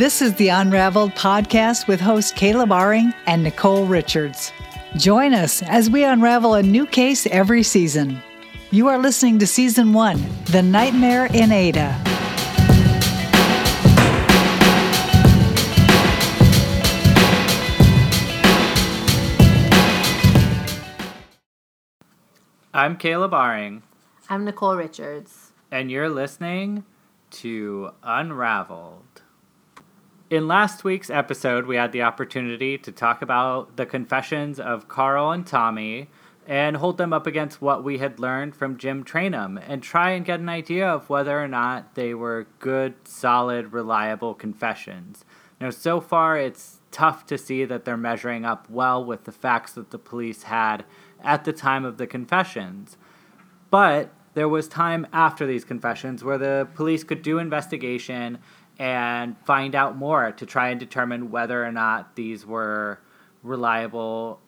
This is the Unraveled podcast with hosts Caleb Aring and Nicole Richards. Join us as we unravel a new case every season. You are listening to Season 1 The Nightmare in Ada. I'm Caleb Aring, I'm Nicole Richards. and you're listening to Unraveled. In last week's episode, we had the opportunity to talk about the confessions of Carl and Tommy and hold them up against what we had learned from Jim Trainum and try and get an idea of whether or not they were good, solid, reliable confessions. Now, so far, it's tough to see that they're measuring up well with the facts that the police had at the time of the confessions. But there was time after these confessions where the police could do investigation and find out more to try and determine whether or not these were reliable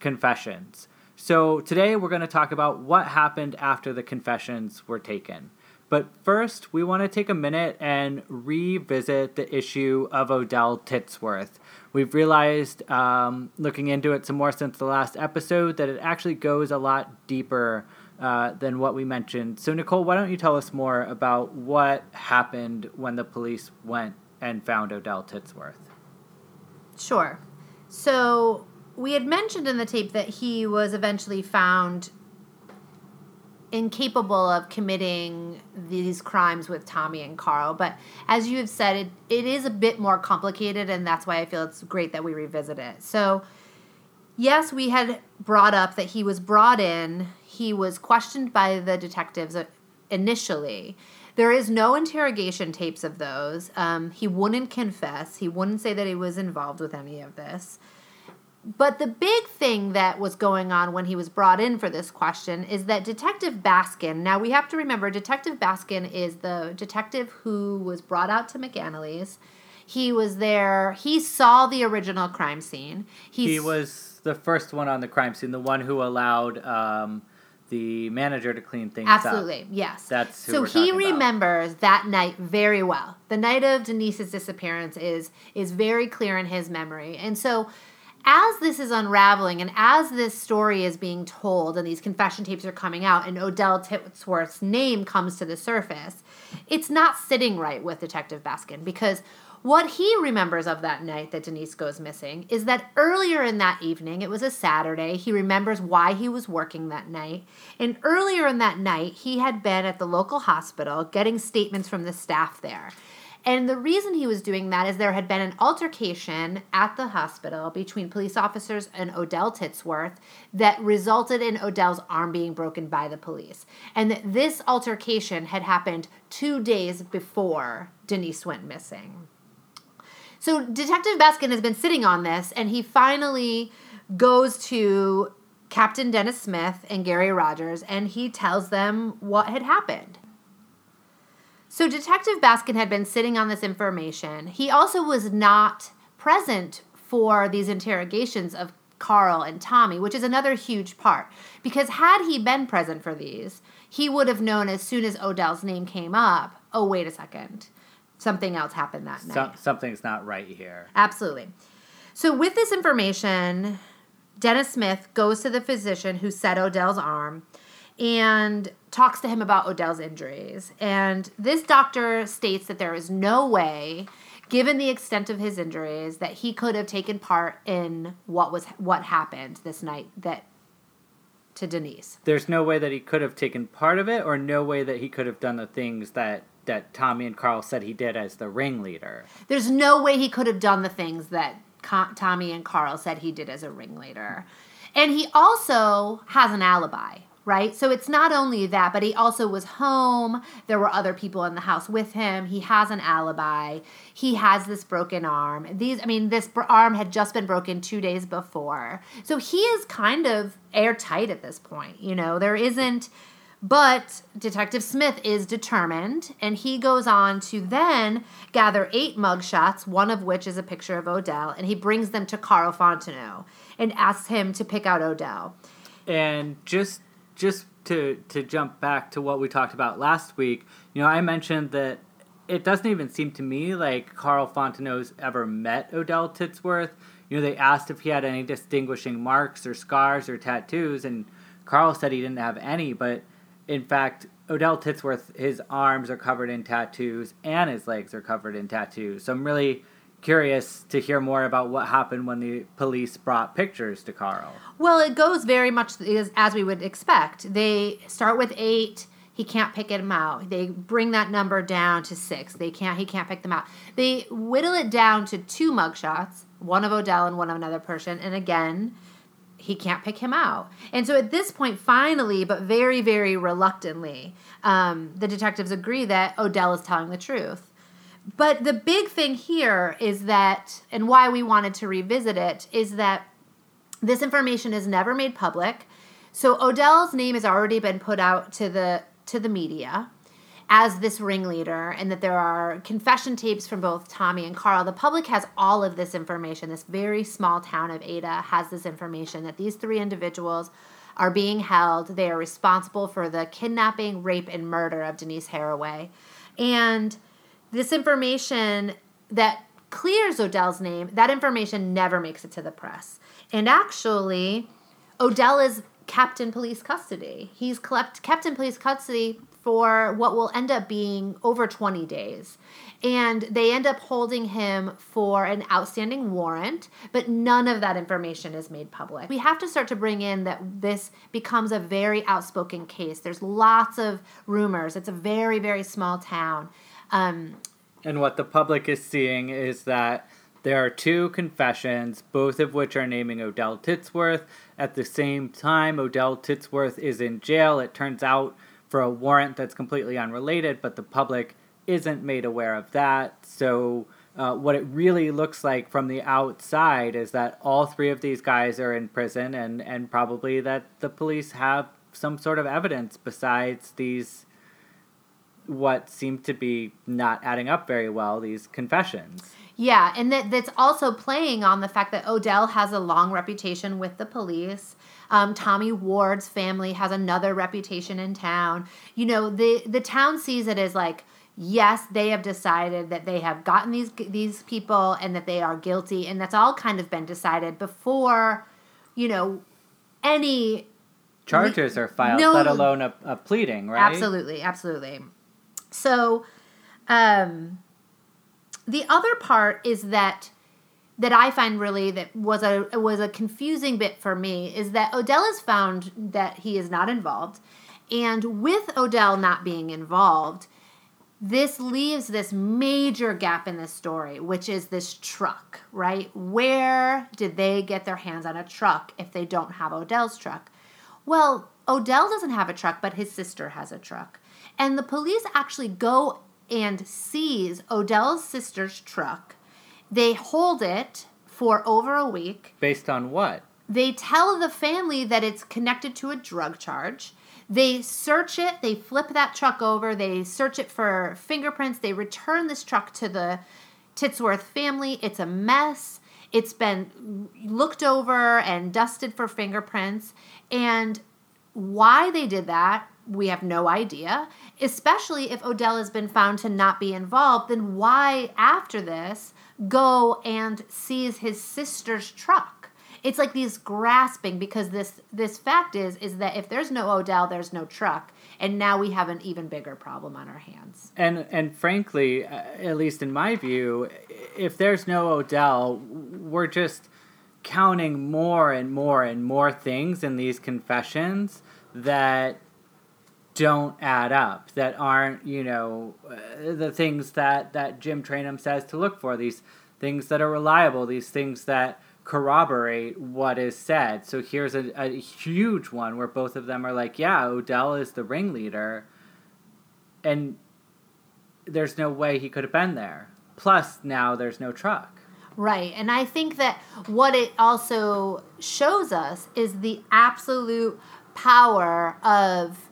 confessions. So today we're going to talk about what happened after the confessions were taken. But first, we want to take a minute and revisit the issue of Odell Titsworth. We've realized, um, looking into it some more since the last episode, that it actually goes a lot deeper uh, than what we mentioned. So, Nicole, why don't you tell us more about what happened when the police went and found Odell Titsworth? Sure. So we had mentioned in the tape that he was eventually found incapable of committing these crimes with Tommy and Carl. But as you have said, it, it is a bit more complicated, and that's why I feel it's great that we revisit it. So, yes, we had brought up that he was brought in, he was questioned by the detectives initially. There is no interrogation tapes of those. Um, he wouldn't confess. He wouldn't say that he was involved with any of this. But the big thing that was going on when he was brought in for this question is that Detective Baskin, now we have to remember, Detective Baskin is the detective who was brought out to McAnally's. He was there, he saw the original crime scene. He's, He was the first one on the crime scene, the one who allowed um, the manager to clean things up. Absolutely, yes. That's so he talking about. remembers that night very well. The night of Denise's disappearance is is very clear in his memory, and so as this is unraveling and as this story is being told and these confession tapes are coming out and Odell Titsworth's name comes to the surface, it's not sitting right with Detective Baskin because what he remembers of that night that Denise goes missing is that earlier in that evening, it was a Saturday, he remembers why he was working that night. And earlier in that night, he had been at the local hospital getting statements from the staff there. And the reason he was doing that is there had been an altercation at the hospital between police officers and Odell Titsworth that resulted in Odell's arm being broken by the police. And that this altercation had happened two days before Denise went missing. So Detective Baskin has been sitting on this, and he finally goes to Captain Dennis Smith and Gary Rogers, and he tells them what had happened. So Detective Baskin had been sitting on this information. He also was not present for these interrogations of Carl and Tommy, which is another huge part. Because had he been present for these, he would have known as soon as Odell's name came up, oh, wait a second, something else happened that night. Some, something's not right here. Absolutely. So, with this information, Dennis Smith goes to the physician who set Odell's arm and talks to him about Odell's injuries. And this doctor states that there is no way, given the extent of his injuries, that he could have taken part in what was what happened this night that to Denise. There's no way that he could have taken part of it, or no way that he could have done the things that that Tommy and Carl said he did as the ringleader. There's no way he could have done the things that Tommy and Carl said he did as a ringleader. And he also has an alibi, right? So it's not only that, but he also was home. There were other people in the house with him. He has an alibi. He has this broken arm. These, I mean, this arm had just been broken two days before. So he is kind of airtight at this point. You know, there isn't. But Detective Smith is determined, and he goes on to then gather eight mugshots, one of which is a picture of Odell, and he brings them to Carl Fontenot and asks him to pick out Odell. And just just to to jump back to what we talked about last week, you know, I mentioned that it doesn't even seem to me like Carl Fontenot's ever met Odell Titsworth. You know, they asked if he had any distinguishing marks or scars or tattoos, and Carl said he didn't have any, but in fact, Odell Titsworth, his arms are covered in tattoos and his legs are covered in tattoos. So I'm really curious to hear more about what happened when the police brought pictures to Carl. Well, it goes very much as, as we would expect. They start with eight. He can't pick them out. They bring that number down to six. They can't. He can't pick them out. They whittle it down to two mugshots, one of Odell and one of another person. And again, he can't pick him out. And so at this point, finally, but very, very reluctantly, um, the detectives agree that Odell is telling the truth. But the big thing here is that, and why we wanted to revisit it, is that this information is never made public. So Odell's name has already been put out to the to the media as this ringleader and that there are confession tapes from both Tommy and Carl. The public has all of this information. This very small town of Ada has this information that these three individuals are being held. They are responsible for the kidnapping, rape, and murder of Denise Haraway. And this information that clears Odell's name, that information never makes it to the press. And actually, Odell is kept in police custody. He's kept, kept in police custody for what will end up being over 20 days. And they end up holding him for an outstanding warrant, but none of that information is made public. We have to start to bring in that this becomes a very outspoken case. There's lots of rumors. It's a very, very small town. Um, and what the public is seeing is that there are two confessions, both of which are naming Odell Titsworth. At the same time, Odell Titsworth is in jail. It turns out for a warrant that's completely unrelated, but the public isn't made aware of that. So, uh, what it really looks like from the outside is that all three of these guys are in prison, and, and probably that the police have some sort of evidence besides these what seem to be not adding up very well these confessions yeah and that, that's also playing on the fact that odell has a long reputation with the police um, Tommy Ward's family has another reputation in town. You know, the the town sees it as like, yes, they have decided that they have gotten these these people and that they are guilty, and that's all kind of been decided before, you know, any charges are filed, no, let alone a, a pleading, right? Absolutely, absolutely. So, um, the other part is that that I find really that was a was a confusing bit for me is that Odell has found that he is not involved, and with Odell not being involved, this leaves this major gap in this story, which is this truck, right? Where did they get their hands on a truck if they don't have Odell's truck? Well, Odell doesn't have a truck, but his sister has a truck. And the police actually go and seize Odell's sister's truck they hold it for over a week. Based on what? They tell the family that it's connected to a drug charge. They search it, they flip that truck over, they search it for fingerprints, they return this truck to the Titsworth family. It's a mess. It's been looked over and dusted for fingerprints. And why they did that, we have no idea. Especially if Odell has been found to not be involved, then why, after this, go and seize his sister's truck. It's like these grasping because this this fact is is that if there's no Odell, there's no truck, and now we have an even bigger problem on our hands. And and frankly, uh, at least in my view, if there's no Odell, we're just counting more and more and more things in these confessions that don't add up that aren't you know uh, the things that that Jim Trainum says to look for these things that are reliable these things that corroborate what is said so here's a, a huge one where both of them are like yeah Odell is the ringleader and there's no way he could have been there plus now there's no truck Right. And I think that what it also shows us is the absolute power of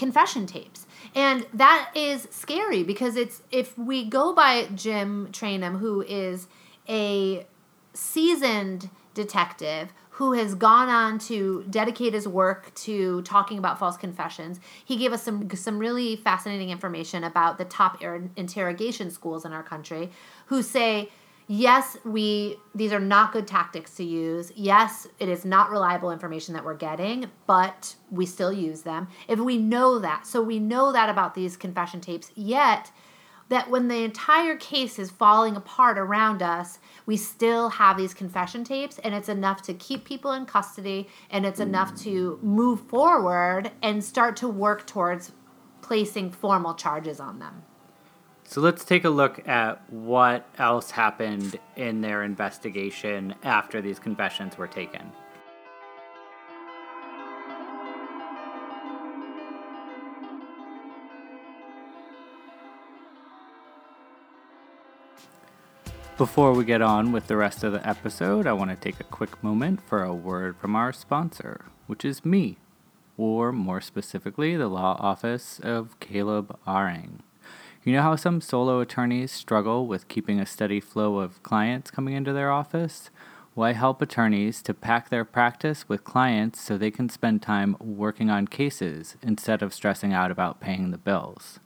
confession tapes. And that is scary because it's if we go by Jim Trainum, who is a seasoned detective who has gone on to dedicate his work to talking about false confessions. He gave us some some really fascinating information about the top interrogation schools in our country who say yes, we these are not good tactics to use. Yes, it is not reliable information that we're getting, but we still use them. If we know that, so we know that about these confession tapes, yet that when the entire case is falling apart around us, we still have these confession tapes, and it's enough to keep people in custody, and it's enough to move forward and start to work towards placing formal charges on them. So let's take a look at what else happened in their investigation after these confessions were taken. Before we get on with the rest of the episode, I want to take a quick moment for a word from our sponsor, which is me, or more specifically, the law office of Caleb Aring. You know how some solo attorneys struggle with keeping a steady flow of clients coming into their office? Well, I help attorneys to pack their practice with clients so they can spend time working on cases instead of stressing out about paying the bills.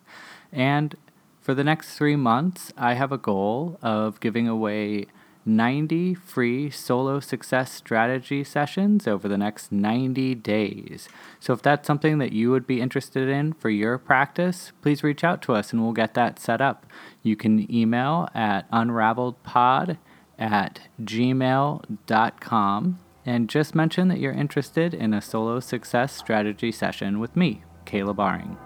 And for the next three months, I have a goal of giving away 90 free solo success strategy sessions over the next 90 days. So, if that's something that you would be interested in for your practice, please reach out to us and we'll get that set up. You can email at unraveledpod at gmail.com and just mention that you're interested in a solo success strategy session with me, Caleb Aring.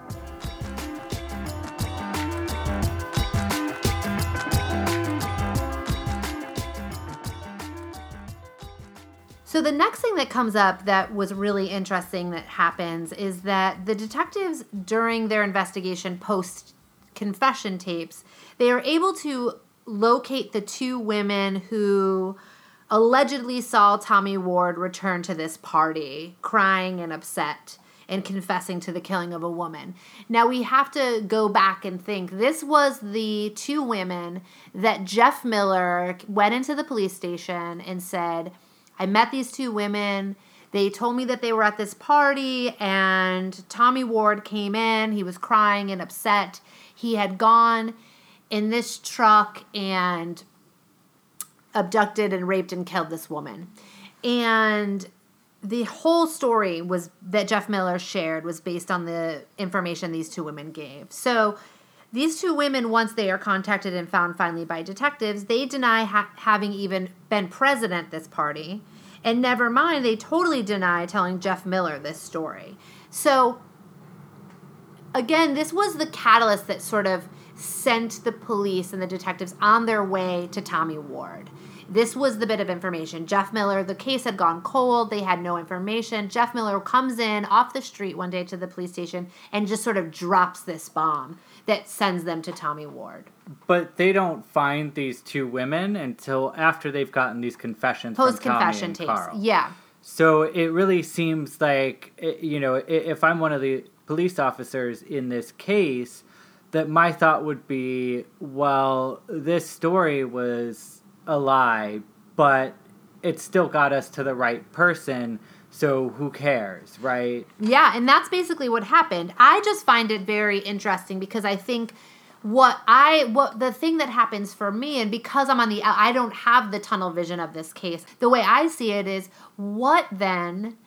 So the next thing that comes up that was really interesting that happens is that the detectives during their investigation post confession tapes, they are able to locate the two women who allegedly saw Tommy Ward return to this party crying and upset and confessing to the killing of a woman. Now we have to go back and think this was the two women that Jeff Miller went into the police station and said, I met these two women. They told me that they were at this party, and Tommy Ward came in. He was crying and upset. He had gone in this truck and abducted and raped and killed this woman. And the whole story was that Jeff Miller shared was based on the information these two women gave. So these two women, once they are contacted and found finally by detectives, they deny ha- having even been present at this party. And never mind, they totally deny telling Jeff Miller this story. So, again, this was the catalyst that sort of sent the police and the detectives on their way to Tommy Ward. This was the bit of information. Jeff Miller, the case had gone cold. They had no information. Jeff Miller comes in off the street one day to the police station and just sort of drops this bomb that sends them to Tommy Ward. But they don't find these two women until after they've gotten these confessions post confession tapes. Carl. Yeah. So it really seems like you know if I'm one of the police officers in this case, that my thought would be, well, this story was a lie, but it still got us to the right person so who cares, right? Yeah, and that's basically what happened. I just find it very interesting because I think what I what the thing that happens for me and because I'm on the I don't have the tunnel vision of this case. The way I see it is what then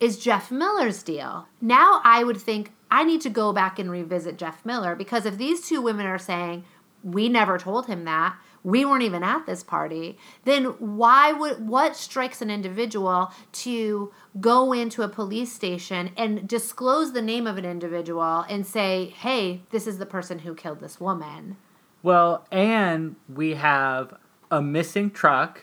is Jeff Miller's deal? Now I would think I need to go back and revisit Jeff Miller because if these two women are saying we never told him that, we weren't even at this party, then why would what strikes an individual to go into a police station and disclose the name of an individual and say, "Hey, this is the person who killed this woman." Well, and we have a missing truck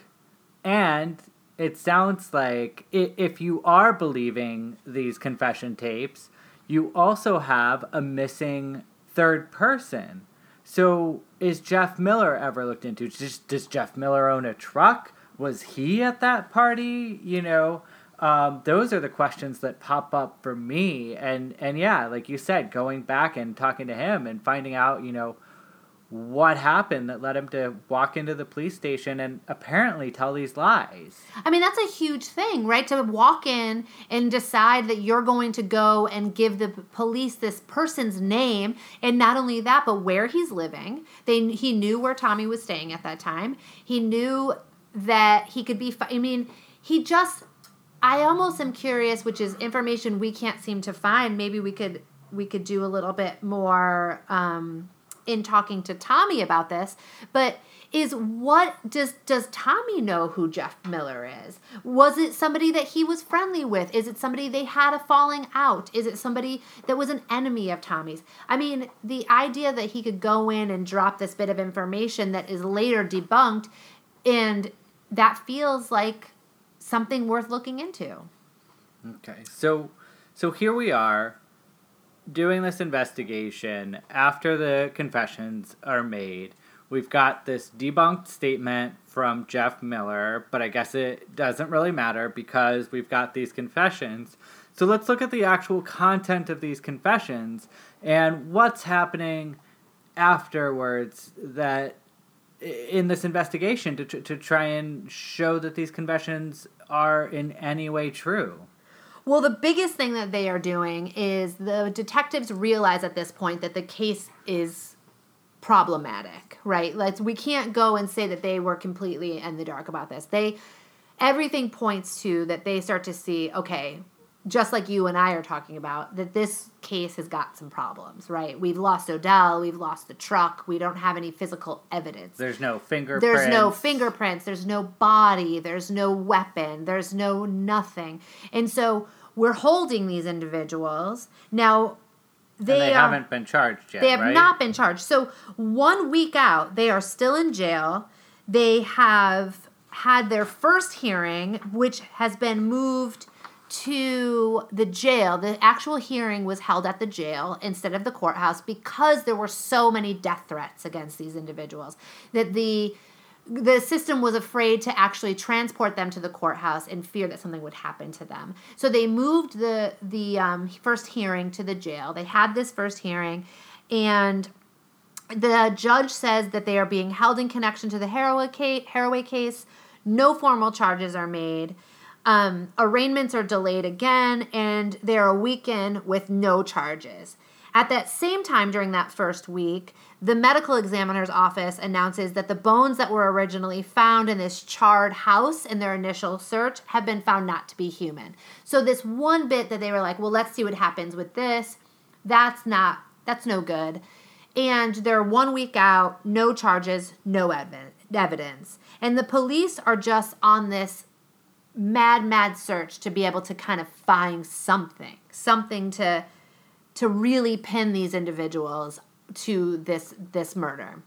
and it sounds like if you are believing these confession tapes, you also have a missing third person. So is Jeff Miller ever looked into? Does, does Jeff Miller own a truck? Was he at that party? You know, um, those are the questions that pop up for me. And and yeah, like you said, going back and talking to him and finding out, you know, what happened that led him to walk into the police station and apparently tell these lies. I mean, that's a huge thing, right? To walk in and decide that you're going to go and give the police this person's name, and not only that, but where he's living. They he knew where Tommy was staying at that time. He knew that he could be. I mean, he just. I almost am curious, which is information we can't seem to find. Maybe we could we could do a little bit more. Um, in talking to Tommy about this, but is what does does Tommy know who Jeff Miller is? Was it somebody that he was friendly with? Is it somebody they had a falling out? Is it somebody that was an enemy of Tommy's? I mean, the idea that he could go in and drop this bit of information that is later debunked and that feels like something worth looking into. Okay. So so here we are doing this investigation after the confessions are made. We've got this debunked statement from Jeff Miller, but I guess it doesn't really matter because we've got these confessions. So let's look at the actual content of these confessions and what's happening afterwards that in this investigation to, to try and show that these confessions are in any way true. Well, the biggest thing that they are doing is the detectives realize at this point that the case is problematic, right? Let's we can't go and say that they were completely in the dark about this. They everything points to that they start to see, okay, just like you and I are talking about, that this case has got some problems, right? We've lost Odell, we've lost the truck, we don't have any physical evidence. There's no fingerprints. There's no fingerprints, there's no body, there's no weapon, there's no nothing. And so we're holding these individuals. Now, they, they are, haven't been charged yet. They have right? not been charged. So, one week out, they are still in jail. They have had their first hearing, which has been moved to the jail. The actual hearing was held at the jail instead of the courthouse because there were so many death threats against these individuals that the the system was afraid to actually transport them to the courthouse in fear that something would happen to them. So they moved the the um, first hearing to the jail. They had this first hearing, and the judge says that they are being held in connection to the Haraway case. No formal charges are made. Um, arraignments are delayed again, and they're a weekend with no charges. At that same time, during that first week, the medical examiner's office announces that the bones that were originally found in this charred house in their initial search have been found not to be human. So, this one bit that they were like, well, let's see what happens with this, that's not, that's no good. And they're one week out, no charges, no evidence. And the police are just on this mad, mad search to be able to kind of find something, something to to really pin these individuals to this this murder.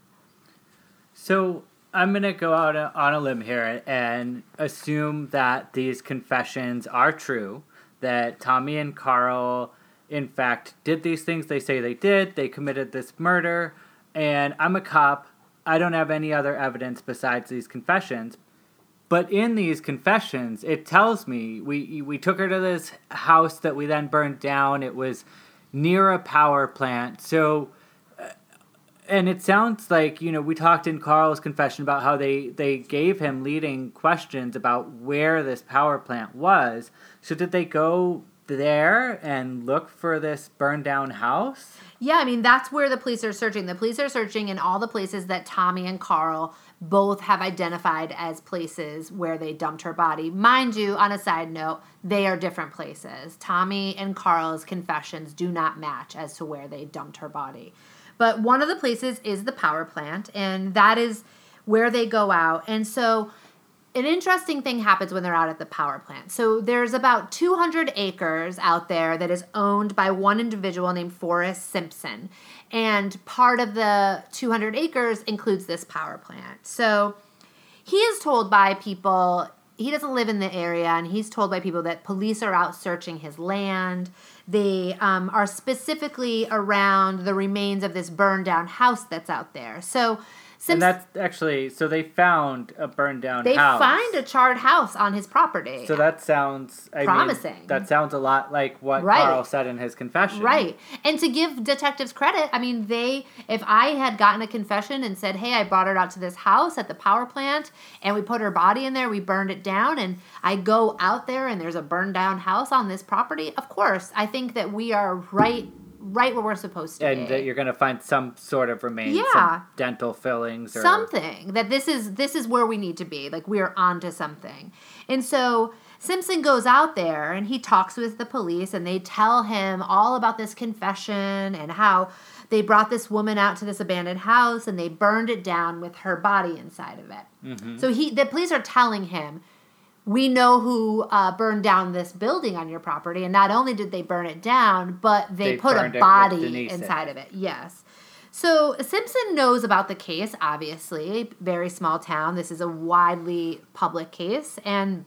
So I'm gonna go out on a limb here and assume that these confessions are true. That Tommy and Carl, in fact, did these things they say they did. They committed this murder, and I'm a cop. I don't have any other evidence besides these confessions. But in these confessions, it tells me we we took her to this house that we then burned down. It was near a power plant. So uh, and it sounds like you know we talked in Carl's confession about how they they gave him leading questions about where this power plant was. So did they go there and look for this burned down house? Yeah, I mean that's where the police are searching. The police are searching in all the places that Tommy and Carl both have identified as places where they dumped her body. Mind you, on a side note, they are different places. Tommy and Carl's confessions do not match as to where they dumped her body. But one of the places is the power plant, and that is where they go out. And so an interesting thing happens when they're out at the power plant. So there's about 200 acres out there that is owned by one individual named Forrest Simpson. And part of the 200 acres includes this power plant. So he is told by people, he doesn't live in the area, and he's told by people that police are out searching his land. They um, are specifically around the remains of this burned down house that's out there. So and that's actually so they found a burned down they house. find a charred house on his property. So that sounds I mean, Promising. that sounds a lot like what Right. Carl said in his confession. Right. And to give detectives credit, I mean, they, if I had gotten a confession and said, hey, I brought her out to this house at the power plant and we put her body in there, we burned it down, and I go out there and there's a burned down house on this property, of course, I think that we are right. Right where we're supposed to And uh, be. that you're going to find some sort of remains, Yeah. some dental fillings or something that this is this is where we need to be like we're onto something and so simpson goes out there and he talks with the police and they tell him all about this confession and how they brought this woman out to this abandoned house and they burned it down with her body inside of it mm-hmm. so he the police are telling him we know who uh, burned down this building on your property and not only did they burn it down but they, They put a burned it with body inside of it yes so Simpson knows about the case, obviously. Very small town. This is a widely public case. And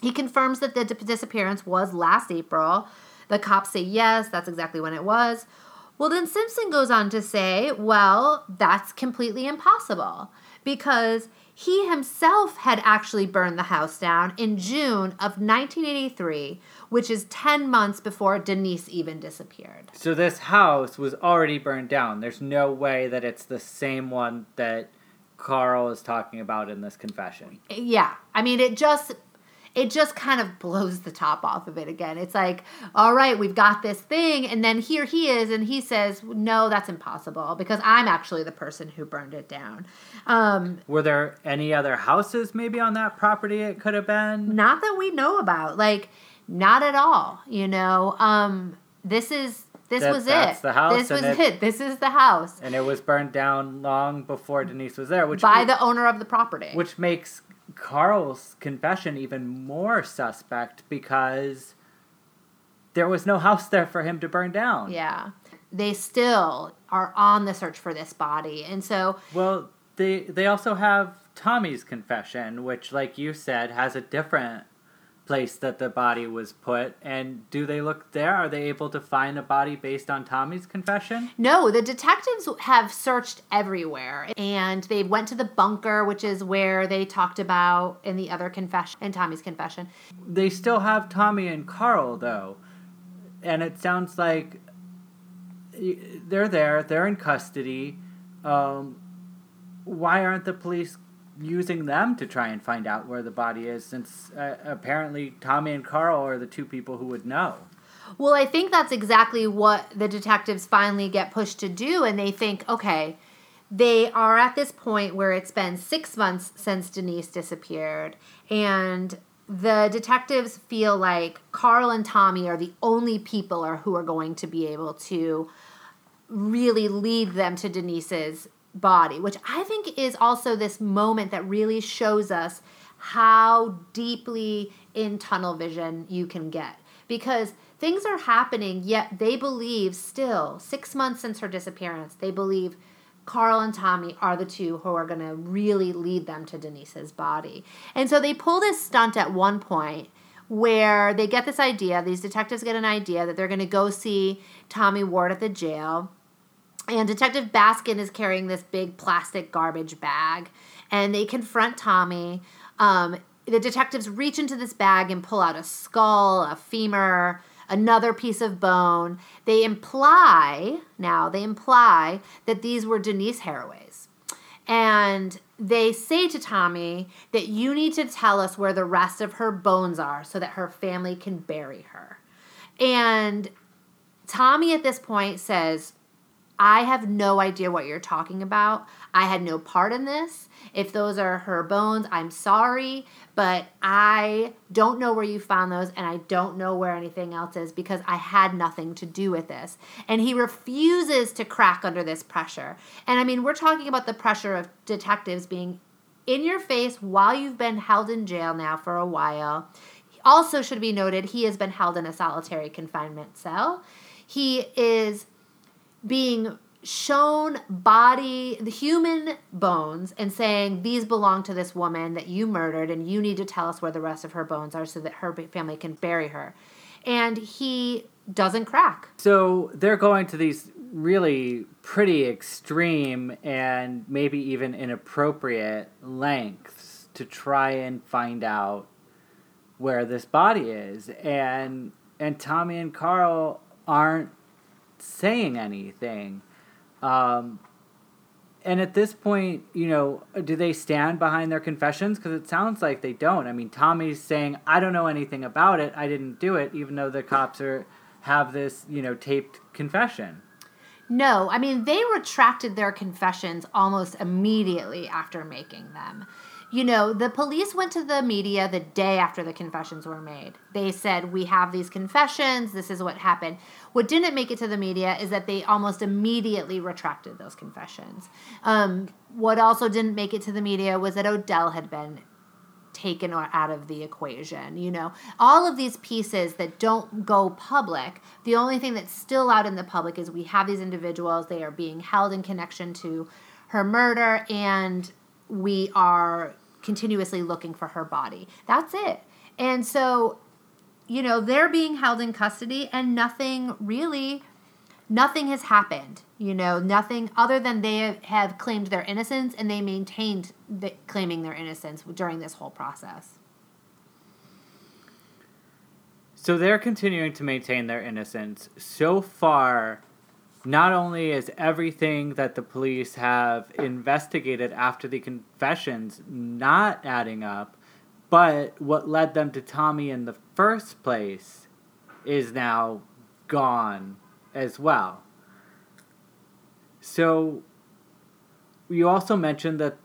he confirms that the disappearance was last April. The cops say yes, that's exactly when it was. Well, then Simpson goes on to say, well, that's completely impossible because he himself had actually burned the house down in June of 1983, which is 10 months before Denise even disappeared. So this house was already burned down. There's no way that it's the same one that Carl is talking about in this confession. yeah i mean it just it just kind of blows the top off of it again. It's like all right we've got this thing and then here he is and he says no that's impossible because i'm actually the person who burned it down. Um Were there any other houses maybe on that property it could have been? not that we know about like not at all you know? Um this is this That- was it. this was it. it- this is the house. And it was burned down long before Denise was there, which by the owner of the property. Which makes Carl's confession even more suspect because there was no house there for him to burn down. yeah they still are on the search for this body and so Well, they they also have Tommy's confession, which, like you said, has a different place that the body was put. And do they look there? Are they able to find a body based on Tommy's confession? No, the detectives have searched everywhere and they went to the bunker, which is where they talked about in the other confession, in Tommy's confession. They still have Tommy and Carl though, and it sounds like they're there. They're in custody. Um, why aren't the police using them to try and find out where the body is? Since uh, apparently Tommy and Carl are the two people who would know. Well, I think that's exactly what the detectives finally get pushed to do. And they think, okay, they are at this point where it's been six months since Denise disappeared. And the detectives feel like Carl and Tommy are the only people are, who are going to be able to really lead them to Denise's body, which I think is also this moment that really shows us how deeply in tunnel vision you can get. Because things are happening, yet they believe still, six months since her disappearance, they believe Carl and Tommy are the two who are going to really lead them to Denise's body. And so they pull this stunt at one point where they get this idea, these detectives get an idea that they're going to go see Tommy Ward at the jail. And Detective Baskin is carrying this big plastic garbage bag, and they confront Tommy. Um, the detectives reach into this bag and pull out a skull, a femur, another piece of bone. They imply, now, they imply that these were Denise Haraways. And they say to Tommy that you need to tell us where the rest of her bones are so that her family can bury her. And Tommy at this point says, I have no idea what you're talking about. I had no part in this. If those are her bones, I'm sorry, but I don't know where you found those and I don't know where anything else is because I had nothing to do with this. And he refuses to crack under this pressure. And I mean, we're talking about the pressure of detectives being in your face while you've been held in jail now for a while. Also, should be noted, he has been held in a solitary confinement cell. He is being shown body the human bones and saying these belong to this woman that you murdered and you need to tell us where the rest of her bones are so that her family can bury her. And he doesn't crack. So they're going to these really pretty extreme and maybe even inappropriate lengths to try and find out where this body is. And and Tommy and Carl aren't saying anything um, and at this point, you know, do they stand behind their confessions? Because it sounds like they don't. I mean, Tommy's saying, "I don't know anything about it. I didn't do it," even though the cops are have this, you know, taped confession. No, I mean, they retracted their confessions almost immediately after making them. You know, the police went to the media the day after the confessions were made. They said, We have these confessions. This is what happened. What didn't make it to the media is that they almost immediately retracted those confessions. Um, what also didn't make it to the media was that Odell had been taken out of the equation. You know, all of these pieces that don't go public, the only thing that's still out in the public is we have these individuals, they are being held in connection to her murder, and we are continuously looking for her body. That's it. And so, you know, they're being held in custody, and nothing really nothing has happened you know nothing other than they have claimed their innocence and they maintained the, claiming their innocence during this whole process so they're continuing to maintain their innocence so far not only is everything that the police have investigated after the confessions not adding up but what led them to tommy in the first place is now gone as well. So, you also mentioned that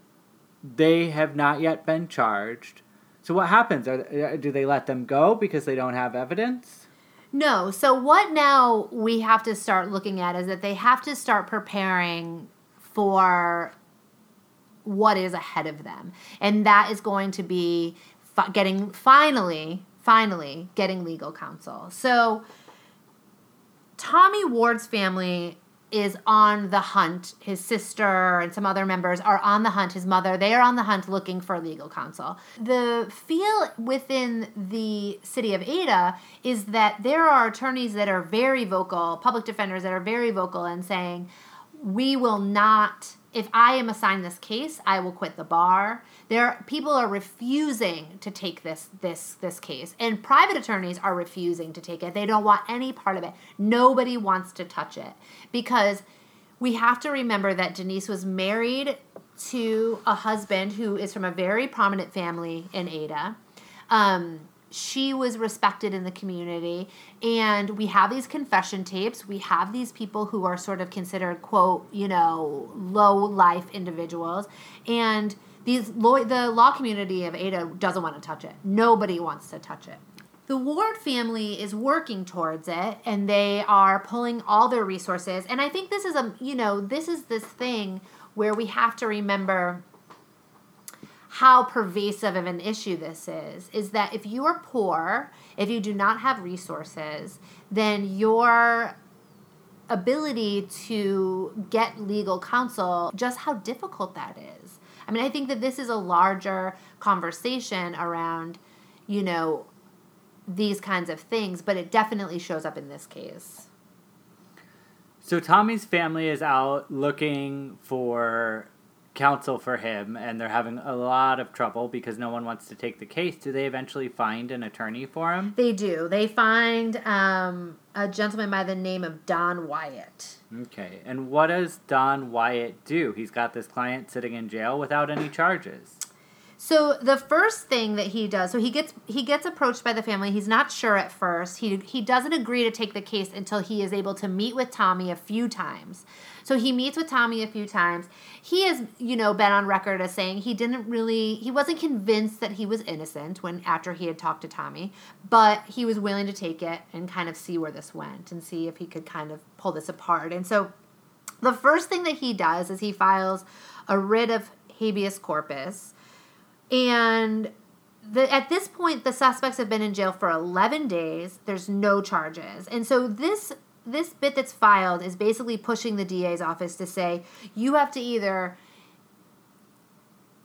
they have not yet been charged. So, what happens? Are, uh, do they let them go because they don't have evidence? No. So, what now we have to start looking at is that they have to start preparing for what is ahead of them. And that is going to be fi- getting finally, finally getting legal counsel. So, Tommy Ward's family is on the hunt. His sister and some other members are on the hunt. His mother, they are on the hunt looking for legal counsel. The feel within the city of Ada is that there are attorneys that are very vocal, public defenders that are very vocal and saying, we will not if I am assigned this case, I will quit the bar. There people are refusing to take this this this case. And private attorneys are refusing to take it. They don't want any part of it. Nobody wants to touch it because we have to remember that Denise was married to a husband who is from a very prominent family in Ada. Um, she was respected in the community and we have these confession tapes we have these people who are sort of considered quote you know low life individuals and these law, the law community of ada doesn't want to touch it nobody wants to touch it the ward family is working towards it and they are pulling all their resources and i think this is a you know this is this thing where we have to remember how pervasive of an issue this is is that if you are poor, if you do not have resources, then your ability to get legal counsel, just how difficult that is. I mean, I think that this is a larger conversation around, you know, these kinds of things, but it definitely shows up in this case. So Tommy's family is out looking for counsel for him and they're having a lot of trouble because no one wants to take the case do they eventually find an attorney for him they do they find um, a gentleman by the name of don wyatt okay and what does don wyatt do he's got this client sitting in jail without any charges so the first thing that he does, so he gets he gets approached by the family. He's not sure at first. He he doesn't agree to take the case until he is able to meet with Tommy a few times. So he meets with Tommy a few times. He has, you know, been on record as saying he didn't really he wasn't convinced that he was innocent when after he had talked to Tommy, but he was willing to take it and kind of see where this went and see if he could kind of pull this apart. And so the first thing that he does is he files a writ of habeas corpus and the, at this point, the suspects have been in jail for 11 days. There's no charges. And so this this bit that's filed is basically pushing the DA's office to say you have to either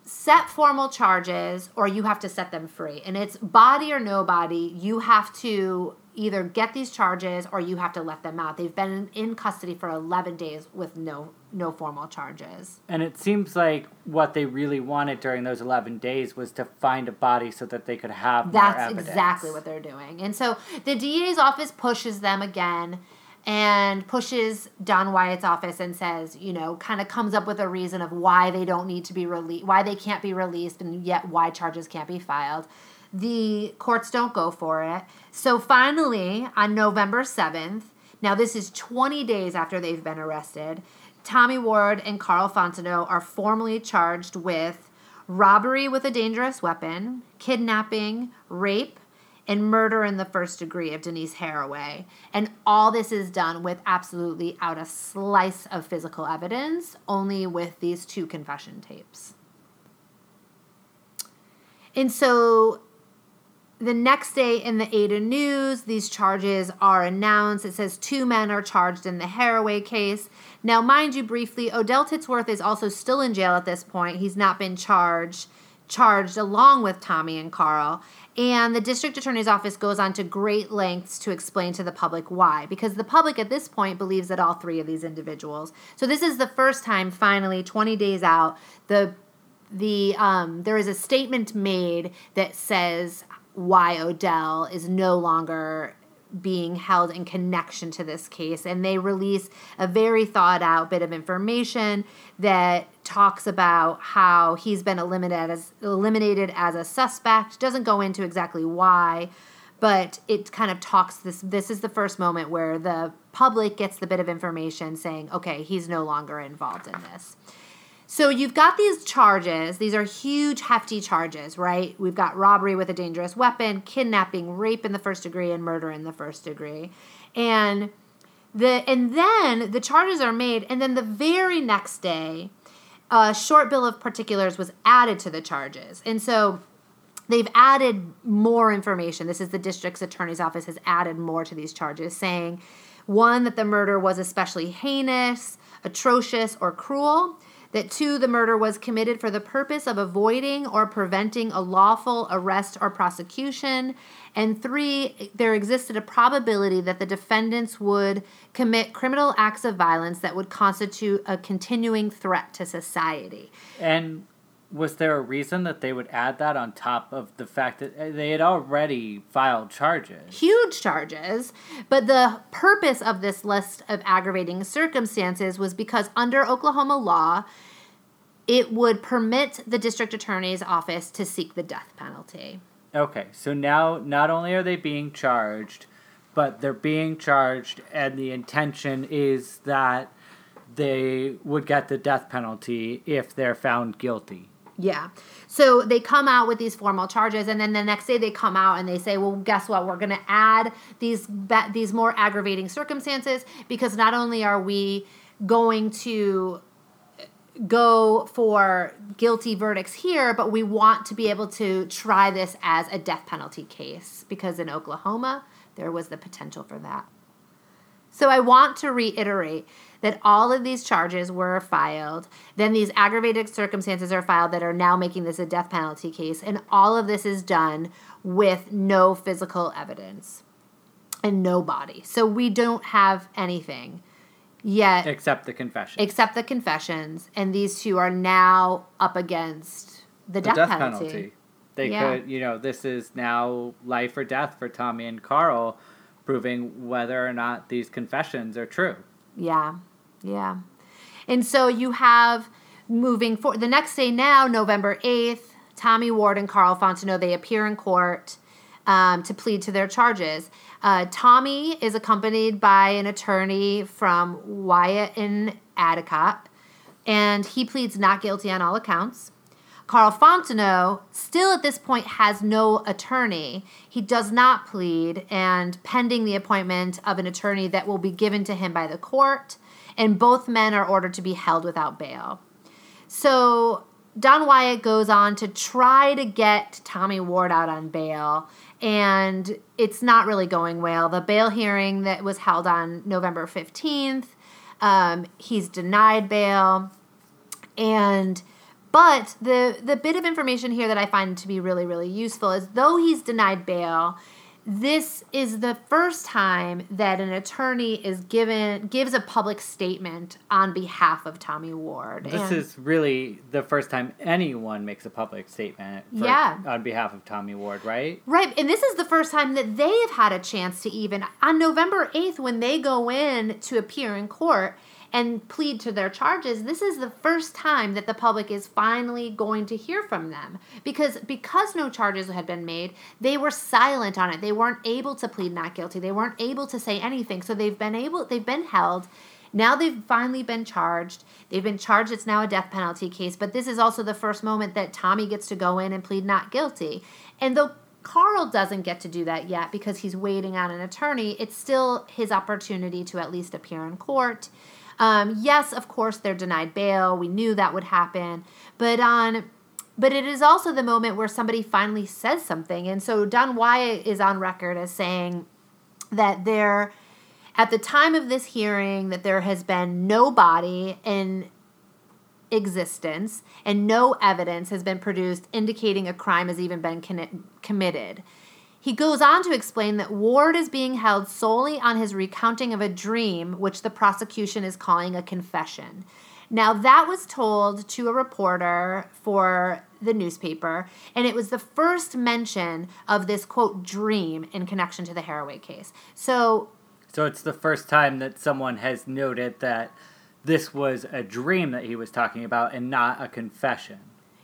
set formal charges or you have to set them free. And it's body or no body, you have to either get these charges or you have to let them out. They've been in custody for 11 days with no no formal charges. And it seems like what they really wanted during those 11 days was to find a body so that they could have That's exactly what they're doing. And so the DA's office pushes them again and pushes Don Wyatt's office and says, you know, kind of comes up with a reason of why they don't need to be released, why they can't be released, and yet why charges can't be filed. The courts don't go for it. So finally, on November 7th, now this is 20 days after they've been arrested, Tommy Ward and Carl Fontenot are formally charged with robbery with a dangerous weapon, kidnapping, rape, and murder in the first degree of Denice Haraway. And all this is done with absolutely out a slice of physical evidence, only with these two confession tapes. And so the next day in the Ada News, these charges are announced. It says two men are charged in the Haraway case. Now, mind you, briefly, Odell Titsworth is also still in jail at this point. He's not been charged, charged along with Tommy and Karl. And the district attorney's office goes on to great lengths to explain to the public why, because the public at this point believes that all three of these individuals. So this is the first time, finally, 20 days out, the the um, there is a statement made that says why Odell is no longer being held in connection to this case. And they release a very thought out bit of information that talks about how he's been eliminated as, eliminated as a suspect. Doesn't go into exactly why, but it kind of talks this. This is the first moment where the public gets the bit of information saying, okay, he's no longer involved in this. So you've got these charges. These are huge, hefty charges, right? We've got robbery with a dangerous weapon, kidnapping, rape in the first degree, and murder in the first degree. And the and then the charges are made, and then the very next day, a short bill of particulars was added to the charges. And so they've added more information. This is the district's attorney's office has added more to these charges, saying one, that the murder was especially heinous, atrocious, or cruel that two, the murder was committed for the purpose of avoiding or preventing a lawful arrest or prosecution, and three, there existed a probability that the defendants would commit criminal acts of violence that would constitute a continuing threat to society. And was there a reason that they would add that on top of the fact that uh, they had already filed charges? Huge charges. But the purpose of this list of aggravating circumstances was because under Oklahoma law, it would permit the district attorney's office to seek the death penalty. Okay, so now not only are they being charged, but they're being charged, and the intention is that they would get the death penalty if they're found guilty. Yeah. So they come out with these formal charges, and then the next day they come out and they say, "Well, guess what? We're going to add these these more aggravating circumstances because not only are we going to uh, go for guilty verdicts here, but we want to be able to try this as a death penalty case because in Oklahoma there was the potential for that." So I want to reiterate that all of these charges were filed. Then these aggravated circumstances are filed that are now making this a death penalty case. And all of this is done with no physical evidence and no body. So we don't have anything yet. Except the confessions. Except the confessions. And these two are now up against the, the death, death, penalty. penalty. They yeah. could, you know, this is now life or death for Tommy and Karl proving whether or not these confessions are true. Yeah, yeah. And so you have moving for the next day now, November 8th, Tommy Ward and Karl Fontenot, they appear in court um, to plead to their charges. Uh, Tommy is accompanied by an attorney from Wyatt and Adicott, and he pleads not guilty on all accounts. Karl Fontenot still at this point has no attorney. He does not plead, and pending the appointment of an attorney that will be given to him by the court, and both men are ordered to be held without bail. So Don Wyatt goes on to try to get Tommy Ward out on bail, and it's not really going well. The bail hearing that was held on November 15th, um, he's denied bail, and but the the bit of information here that I find to be really really useful is though he's denied bail, this is the first time that an attorney is given gives a public statement on behalf of Tommy Ward. This And- is really the first time anyone makes a public statement for, Yeah. on behalf of Tommy Ward, right? Right, and this is the first time that they have had a chance to even on November 8th when they go in to appear in court and plead to their charges, this is the first time that the public is finally going to hear from them. Because because no charges had been made, they were silent on it. They weren't able to plead not guilty. They weren't able to say anything. So they've been able they've been held now they've finally been charged. They've been charged. It's now a death penalty case. But this is also the first moment that Tommy gets to go in and plead not guilty. And though Karl doesn't get to do that yet because he's waiting on an attorney, it's still his opportunity to at least appear in court. Um, yes, of course, they're denied bail. We knew that would happen. But on but it is also the moment where somebody finally says something. And so Don Wyatt is on record as saying that there at the time of this hearing that there has been no body in existence and no evidence has been produced indicating a crime has even been con- committed. He goes on to explain that Ward is being held solely on his recounting of a dream, which the prosecution is calling a confession. Now, that was told to a reporter for the newspaper, and it was the first mention of this quote dream in connection to the Haraway case. So, So it's the first time that someone has noted that this was a dream that he was talking about and not a confession.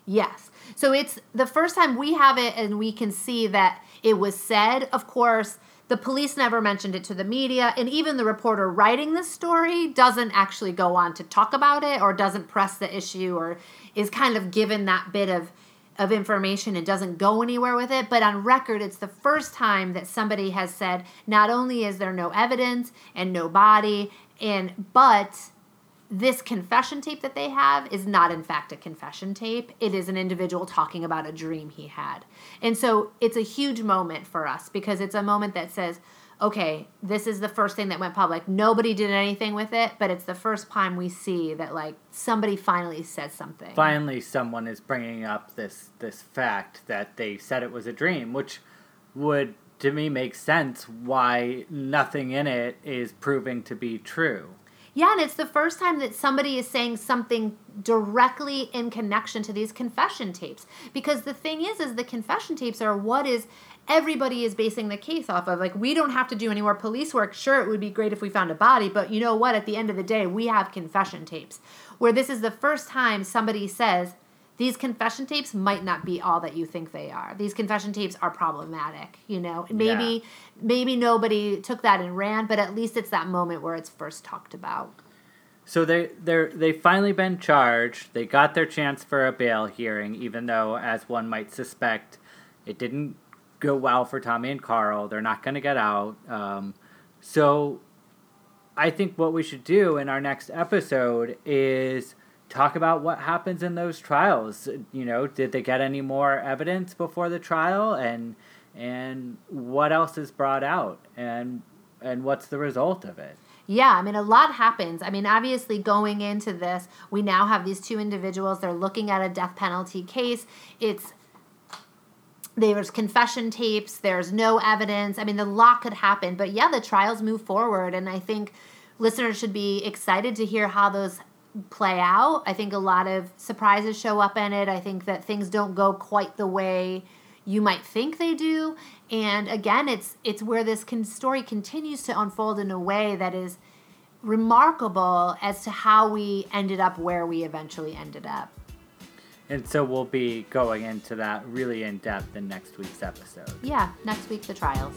Yes. So it's the first time we have it and we can see that it was said. Of course, the police never mentioned it to the media, and even the reporter writing this story doesn't actually go on to talk about it or doesn't press the issue or is kind of given that bit of of information and doesn't go anywhere with it. But on record, it's the first time that somebody has said not only is there no evidence and no body, and but this confession tape that they have is not in fact a confession tape. It is an individual talking about a dream he had. And so it's a huge moment for us because it's a moment that says okay this is the first thing that went public. Nobody did anything with it but it's the first time we see that like somebody finally says something. Finally, someone is bringing up this this fact that they said it was a dream, which would to me make sense why nothing in it is proving to be true. Yeah, and it's the first time that somebody is saying something directly in connection to these confession tapes. Because the thing is, is the confession tapes are what is everybody is basing the case off of. Like, we don't have to do any more police work. Sure, it would be great if we found a body, but you know what? At the end of the day, we have confession tapes. Where this is the first time somebody says, these confession tapes might not be all that you think they are. These confession tapes are problematic, you know. Maybe maybe nobody took that and ran, but at least it's that moment where it's first talked about. So they they they finally been charged. They got their chance for a bail hearing, even though, as one might suspect, it didn't go well for Tommy and Karl. They're not going to get out. Um, so I think what we should do in our next episode is talk about what happens in those trials. You know, did they get any more evidence before the trial, and and what else is brought out, and and what's the result of it? Yeah, I mean, a lot happens. I mean, obviously, going into this, we now have these two individuals. They're looking at a death penalty case. It's there's confession tapes. There's no evidence. I mean, a lot could happen. But yeah, the trials move forward, and I think listeners should be excited to hear how those play out. I think a lot of surprises show up in it. I think that things don't go quite the way you might think they do. And again, it's it's where this con- story continues to unfold in a way that is remarkable as to how we ended up where we eventually ended up. And so we'll be going into that really in depth in next week's episode. Yeah, next week the trials.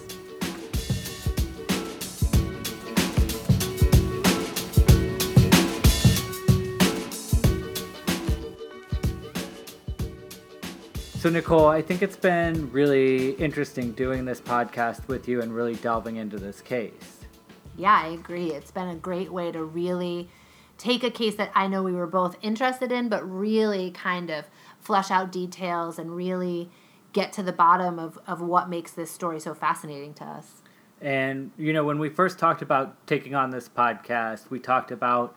So, Nicole, I think it's been really interesting doing this podcast with you and really delving into this case. Yeah, I agree. It's been a great way to really take a case that I know we were both interested in, but really kind of flesh out details and really get to the bottom of, of what makes this story so fascinating to us. And, you know, when we first talked about taking on this podcast, we talked about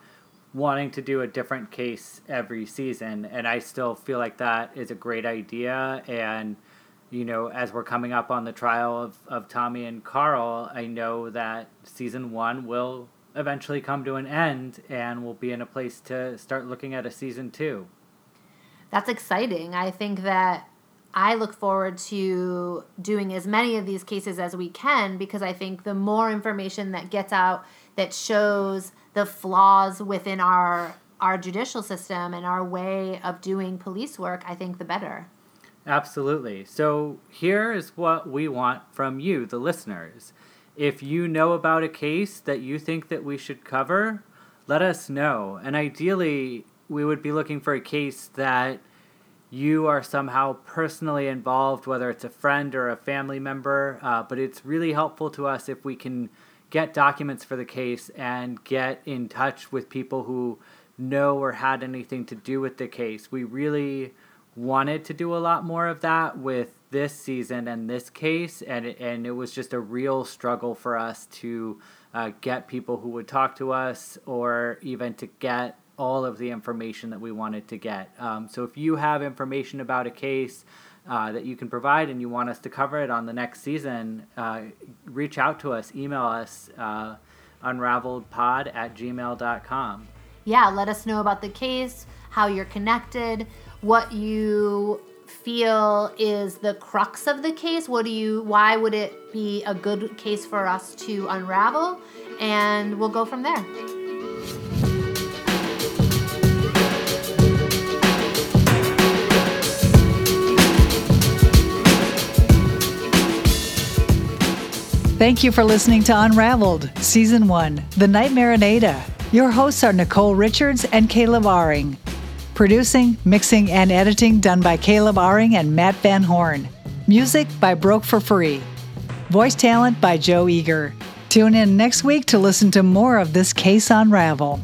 wanting to do a different case every season. And I still feel like that is a great idea. And, you know, as we're coming up on the trial of, of Tommy and Karl, I know that season one will eventually come to an end and we'll be in a place to start looking at a season two. That's exciting. I think that I look forward to doing as many of these cases as we can because I think the more information that gets out that shows the flaws within our our judicial system and our way of doing police work, I think the better. Absolutely. So here is what we want from you, the listeners. If you know about a case that you think that we should cover, let us know. And ideally, we would be looking for a case that you are somehow personally involved, whether it's a friend or a family member. Uh, but it's really helpful to us if we can get documents for the case and get in touch with people who know or had anything to do with the case. We really wanted to do a lot more of that with this season and this case, and it, and it was just a real struggle for us to uh, get people who would talk to us or even to get all of the information that we wanted to get. Um, so if you have information about a case uh, that you can provide and you want us to cover it on the next season, uh, reach out to us, email us, uh, unraveledpod at gmail.com. Yeah, let us know about the case, how you're connected, what you feel is the crux of the case. What do you, why would it be a good case for us to unravel? And we'll go from there. Thank you for listening to Unraveled, Season 1 The Nightmare in Ada. Your hosts are Nicole Richards and Caleb Aring. Producing, mixing, and editing done by Caleb Aring and Matt Van Horn. Music by Broke for Free. Voice talent by Joe Eager. Tune in next week to listen to more of this case unravel.